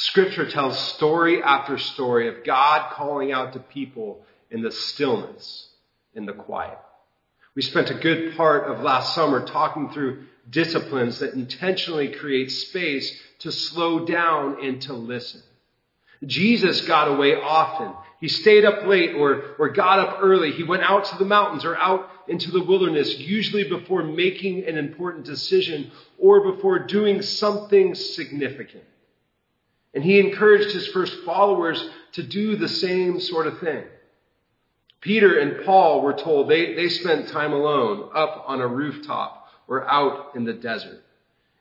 Scripture tells story after story of God calling out to people in the stillness, in the quiet. We spent a good part of last summer talking through disciplines that intentionally create space to slow down and to listen. Jesus got away often. He stayed up late or, or got up early. He went out to the mountains or out into the wilderness, usually before making an important decision or before doing something significant. And he encouraged his first followers to do the same sort of thing. Peter and Paul were told they, they spent time alone up on a rooftop or out in the desert.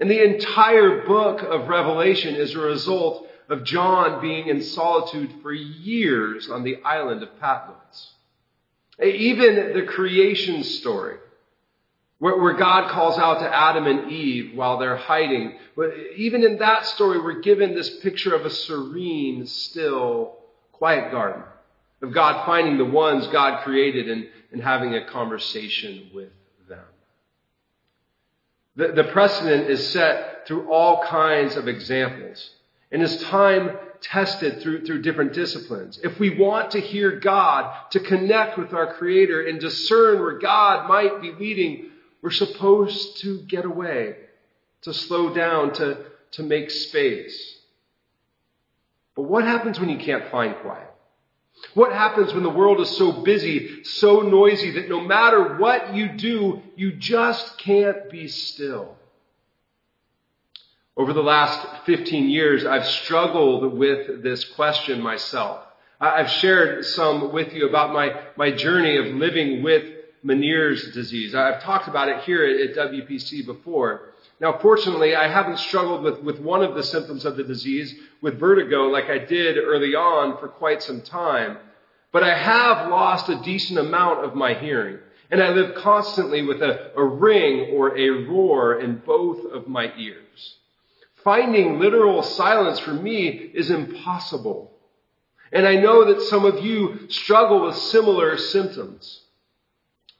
And the entire book of Revelation is a result of John being in solitude for years on the island of Patmos. Even the creation story, where, God calls out to Adam and Eve while they're hiding, But even in that story, we're given this picture of a serene, still, quiet garden, of God finding the ones God created and, and having a conversation with them. The, the precedent is set through all kinds of examples and is time tested through, through different disciplines. If we want to hear God, to connect with our Creator and discern where God might be leading, we're supposed to get away, to slow down, to, to make space. But what happens when you can't find quiet? What happens when the world is so busy, so noisy that no matter what you do, you just can't be still? Over the last 15 years, I've struggled with this question myself. I've shared some with you about my, my journey of living with Meniere's disease. I've talked about it here at, WPC before. Now, fortunately, I haven't struggled with, with one of the symptoms of the disease, with vertigo, like I did early on for quite some time. But I have lost a decent amount of my hearing. And I live constantly with a, a ring or a roar in both of my ears. Finding literal silence for me is impossible. And I know that some of you struggle with similar symptoms.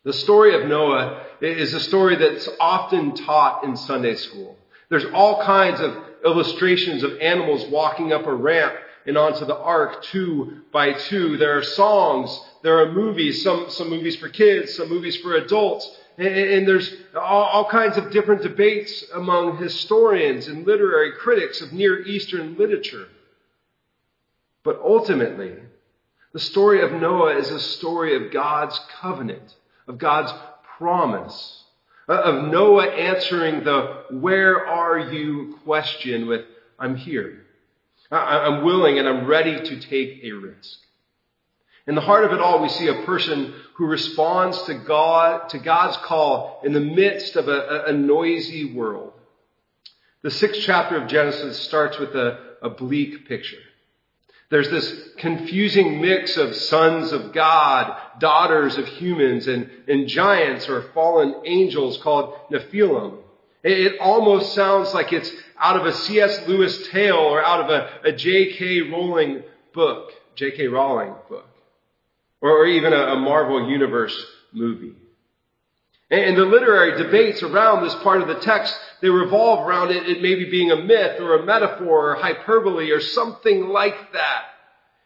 The story of Noah is a story that's often taught in Sunday school. There's all kinds of illustrations of animals walking up a ramp and onto the ark two by two. There are songs, there are movies, some, some movies for kids, some movies for adults. And there's all kinds of different debates among historians and literary critics of Near Eastern literature. But ultimately, the story of Noah is a story of God's covenant, of God's promise, uh, of Noah answering the where are you question with, I'm here. I'm willing and I'm ready to take a risk. In the heart of it all, we see a person who responds to God, to God's call in the midst of a, a noisy world. The sixth chapter of Genesis starts with a, a bleak picture. There's this confusing mix of sons of God, daughters of humans, and, and giants or fallen angels called Nephilim. It, it almost sounds like it's out of a C.S. Lewis tale or out of a, a J.K. Rowling book, J.K. Rowling book or even a, a Marvel Universe movie. And the literary debates around this part of the text, they revolve around it, it maybe being a myth or a metaphor or hyperbole or something like that.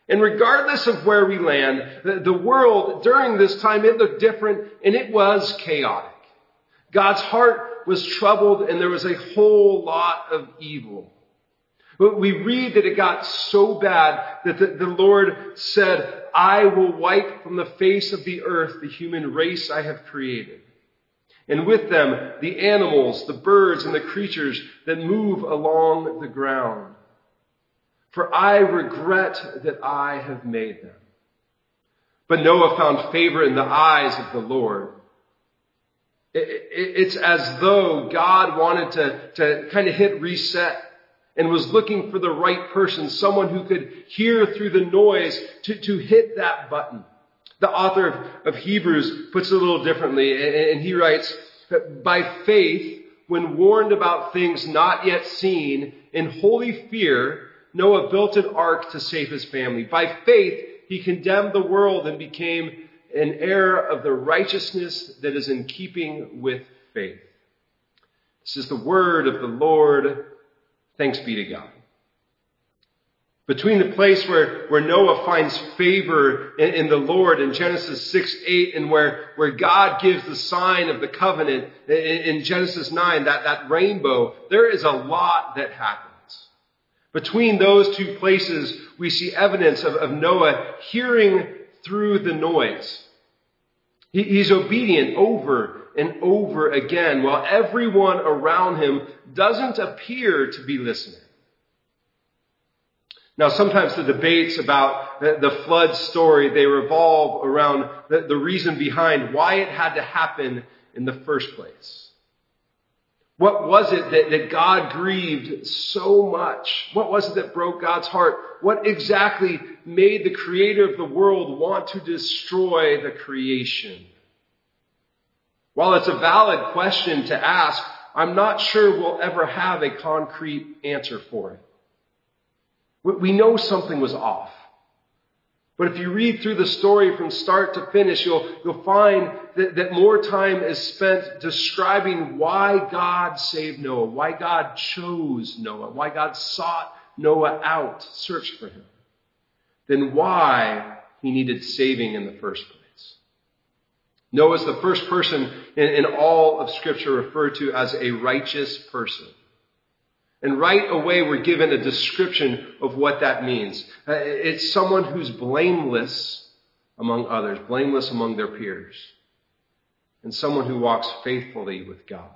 And regardless of where we land, the, world during this time, it looked different and it was chaotic. God's heart was troubled and there was a whole lot of evil. But we read that it got so bad that the, the Lord said, I will wipe from the face of the earth the human race I have created. And with them, the animals, the birds, and the creatures that move along the ground. For I regret that I have made them. But Noah found favor in the eyes of the Lord. It's as though God wanted to, to kind of hit reset and was looking for the right person, someone who could hear through the noise to, to hit that button. The author of, Hebrews puts it a little differently, and he writes, by faith, when warned about things not yet seen, in holy fear, Noah built an ark to save his family. By faith, he condemned the world and became an heir of the righteousness that is in keeping with faith. This is the word of the Lord. Thanks be to God. Between the place where, where Noah finds favor in, in, the Lord in Genesis 6, 8, and where, where God gives the sign of the covenant in, in Genesis 9, that, that rainbow, there is a lot that happens. Between those two places, we see evidence of, of Noah hearing through the noise. He, he's obedient over and over again while everyone around him doesn't appear to be listening. Now, sometimes the debates about the, flood story, they revolve around the, the reason behind why it had to happen in the first place. What was it that, that God grieved so much? What was it that broke God's heart? What exactly made the creator of the world want to destroy the creation? While it's a valid question to ask, I'm not sure we'll ever have a concrete answer for it. We know something was off. But if you read through the story from start to finish, you'll, you'll find that, that more time is spent describing why God saved Noah, why God chose Noah, why God sought Noah out, searched for him, than why he needed saving in the first place. Noah is the first person in, in all of Scripture referred to as a righteous person. And right away, we're given a description of what that means. Uh, it's someone who's blameless among others, blameless among their peers, and someone who walks faithfully with God.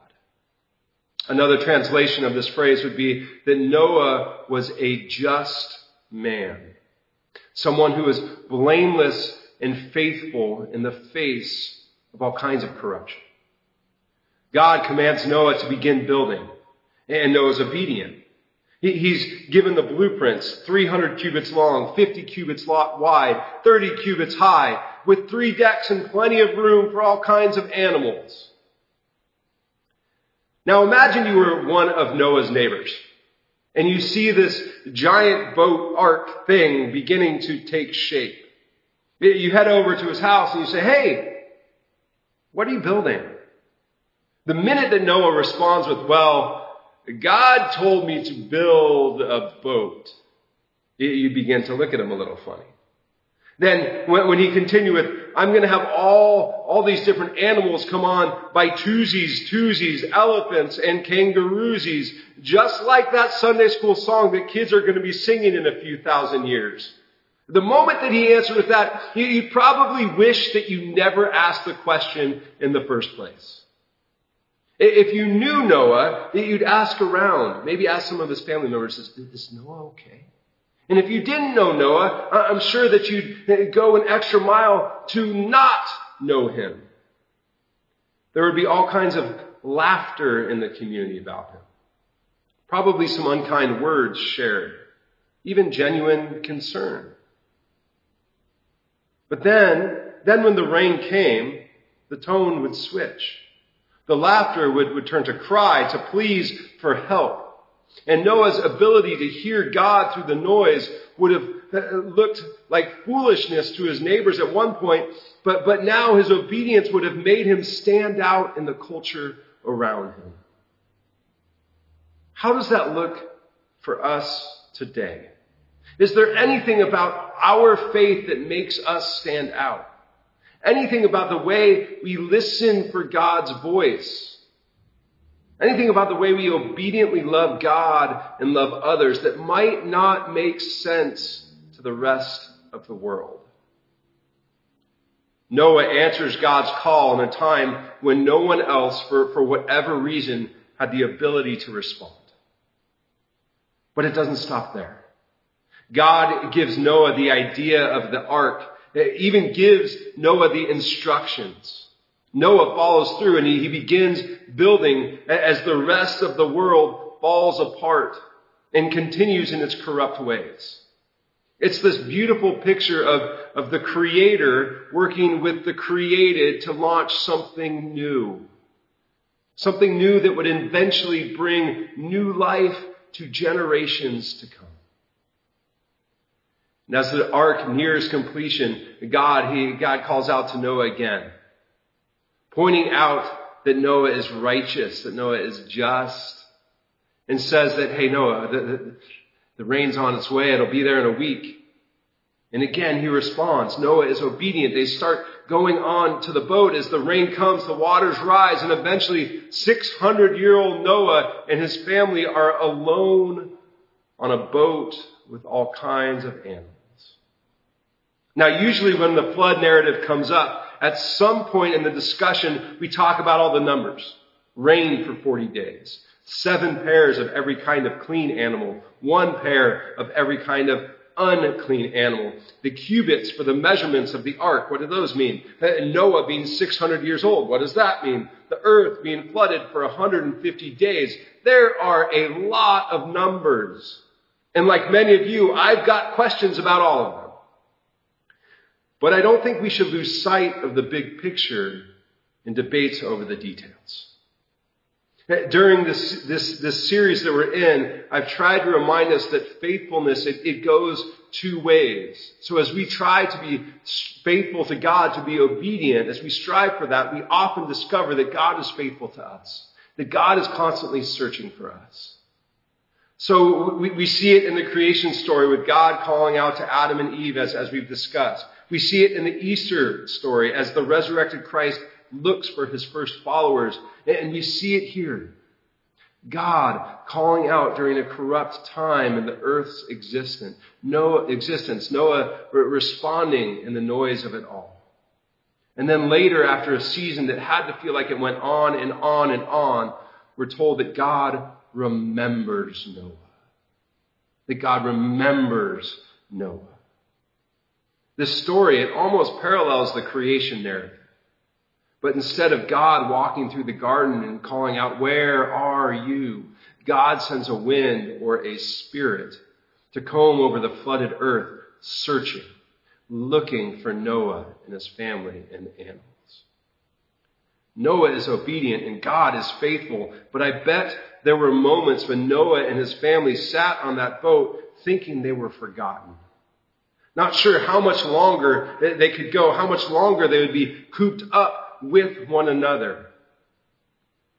Another translation of this phrase would be that Noah was a just man, someone who was blameless and faithful in the face of all kinds of corruption. God commands Noah to begin building. And Noah's obedient. He's given the blueprints, 300 cubits long, 50 cubits wide, 30 cubits high, with three decks and plenty of room for all kinds of animals. Now imagine you were one of Noah's neighbors, and you see this giant boat ark thing beginning to take shape. You head over to his house and you say, hey, what are you building? The minute that Noah responds with, well, God told me to build a boat. You begin to look at him a little funny. Then when, he continued with, I'm going to have all, all these different animals come on by twosies, twosies, elephants, and kangaroosies, just like that Sunday school song that kids are going to be singing in a few thousand years. The moment that he answered with that, you, you probably wish that you never asked the question in the first place. If you knew Noah, you'd ask around. Maybe ask some of his family members, is Noah okay? And if you didn't know Noah, I'm sure that you'd uh, go an extra mile to not know him. There would be all kinds of laughter in the community about him. Probably some unkind words shared. Even genuine concern. But then, then when the rain came, the tone would switch. The laughter would, would turn to cry, to pleas for help. And Noah's ability to hear God through the noise would have uh, looked like foolishness to his neighbors at one point, but, but now his obedience would have made him stand out in the culture around him. How does that look for us today? Is there anything about our faith that makes us stand out? Anything about the way we listen for God's voice. Anything about the way we obediently love God and love others that might not make sense to the rest of the world. Noah answers God's call in a time when no one else, for, for whatever reason, had the ability to respond. But it doesn't stop there. God gives Noah the idea of the ark it even gives Noah the instructions. Noah follows through and he, he begins building as the rest of the world falls apart and continues in its corrupt ways. It's this beautiful picture of, of the creator working with the created to launch something new. Something new that would eventually bring new life to generations to come. And as the ark nears completion, God, he, God calls out to Noah again, pointing out that Noah is righteous, that Noah is just, and says that, hey, Noah, the, The rain's on its way. It'll be there in a week. And again, he responds. Noah is obedient. They start going on to the boat. As the rain comes, the waters rise, and eventually 600 year old Noah and his family are alone on a boat with all kinds of animals. Now, usually when the flood narrative comes up, at some point in the discussion, we talk about all the numbers. Rain for 40 days. Seven pairs of every kind of clean animal. One pair of every kind of unclean animal. The cubits for the measurements of the ark, what do those mean? Uh, Noah being 600 years old, what does that mean? The earth being flooded for 150 days. There are a lot of numbers. And like many of you, I've got questions about all of them. But I don't think we should lose sight of the big picture in debates over the details. Eh, during this, this, this series that we're in, I've tried to remind us that faithfulness, it, it goes two ways. So as we try to be faithful to God, to be obedient, as we strive for that, we often discover that God is faithful to us. That God is constantly searching for us. So we, we see it in the creation story with God calling out to Adam and Eve as, as we've discussed. We see it in the Easter story as the resurrected Christ looks for his first followers. And we see it here. God calling out during a corrupt time in the earth's existence. Noah, existence. Noah responding in the noise of it all. And then later, after a season that had to feel like it went on and on and on, we're told that God remembers Noah. That God remembers Noah. This story, it almost parallels the creation narrative. But instead of God walking through the garden and calling out, Where are you? God sends a wind or a spirit to comb over the flooded earth, searching, looking for Noah and his family and animals. Noah is obedient and God is faithful, but I bet there were moments when Noah and his family sat on that boat thinking they were forgotten. Not sure how much longer they could go, how much longer they would be cooped up with one another.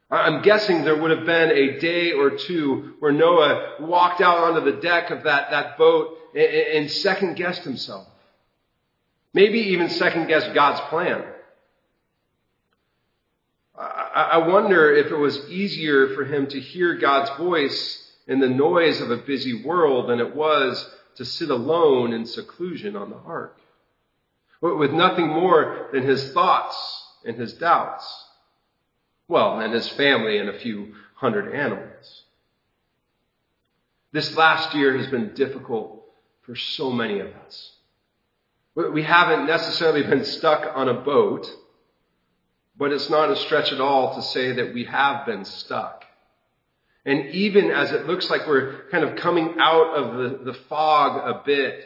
I'm guessing there would have been a day or two where Noah walked out onto the deck of that, that boat and, and second guessed himself. Maybe even second guessed God's plan. I, I wonder if it was easier for him to hear God's voice in the noise of a busy world than it was to sit alone in seclusion on the ark, with nothing more than his thoughts and his doubts. Well, and his family and a few hundred animals. This last year has been difficult for so many of us. We haven't necessarily been stuck on a boat, but it's not a stretch at all to say that we have been stuck. And even as it looks like we're kind of coming out of the, the fog a bit,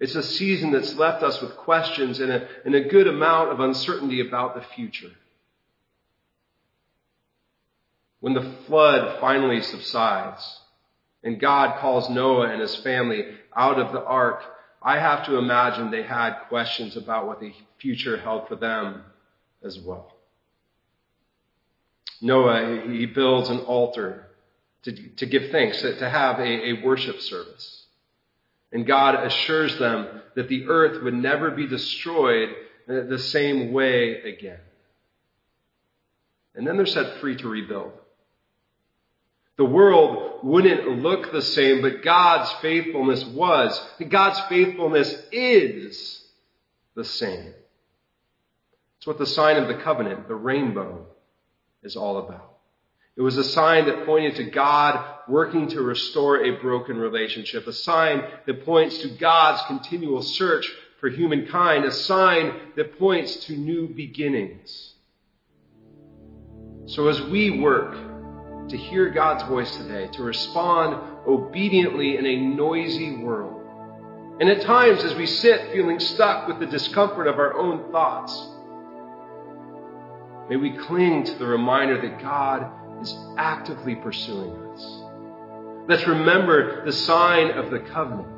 it's a season that's left us with questions and a, and a good amount of uncertainty about the future. When the flood finally subsides and God calls Noah and his family out of the ark, I have to imagine they had questions about what the future held for them as well. Noah, he builds an altar to, to give thanks, to, have a, a worship service. And God assures them that the earth would never be destroyed the same way again. And then they're set free to rebuild. The world wouldn't look the same, but God's faithfulness was. God's faithfulness is the same. It's what the sign of the covenant, the rainbow, is all about. It was a sign that pointed to God working to restore a broken relationship, a sign that points to God's continual search for humankind, a sign that points to new beginnings. So as we work to hear God's voice today, to respond obediently in a noisy world, and at times as we sit feeling stuck with the discomfort of our own thoughts, may we cling to the reminder that God is actively pursuing us. Let's remember the sign of the covenant.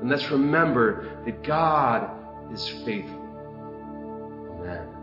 And let's remember that God is faithful. Amen.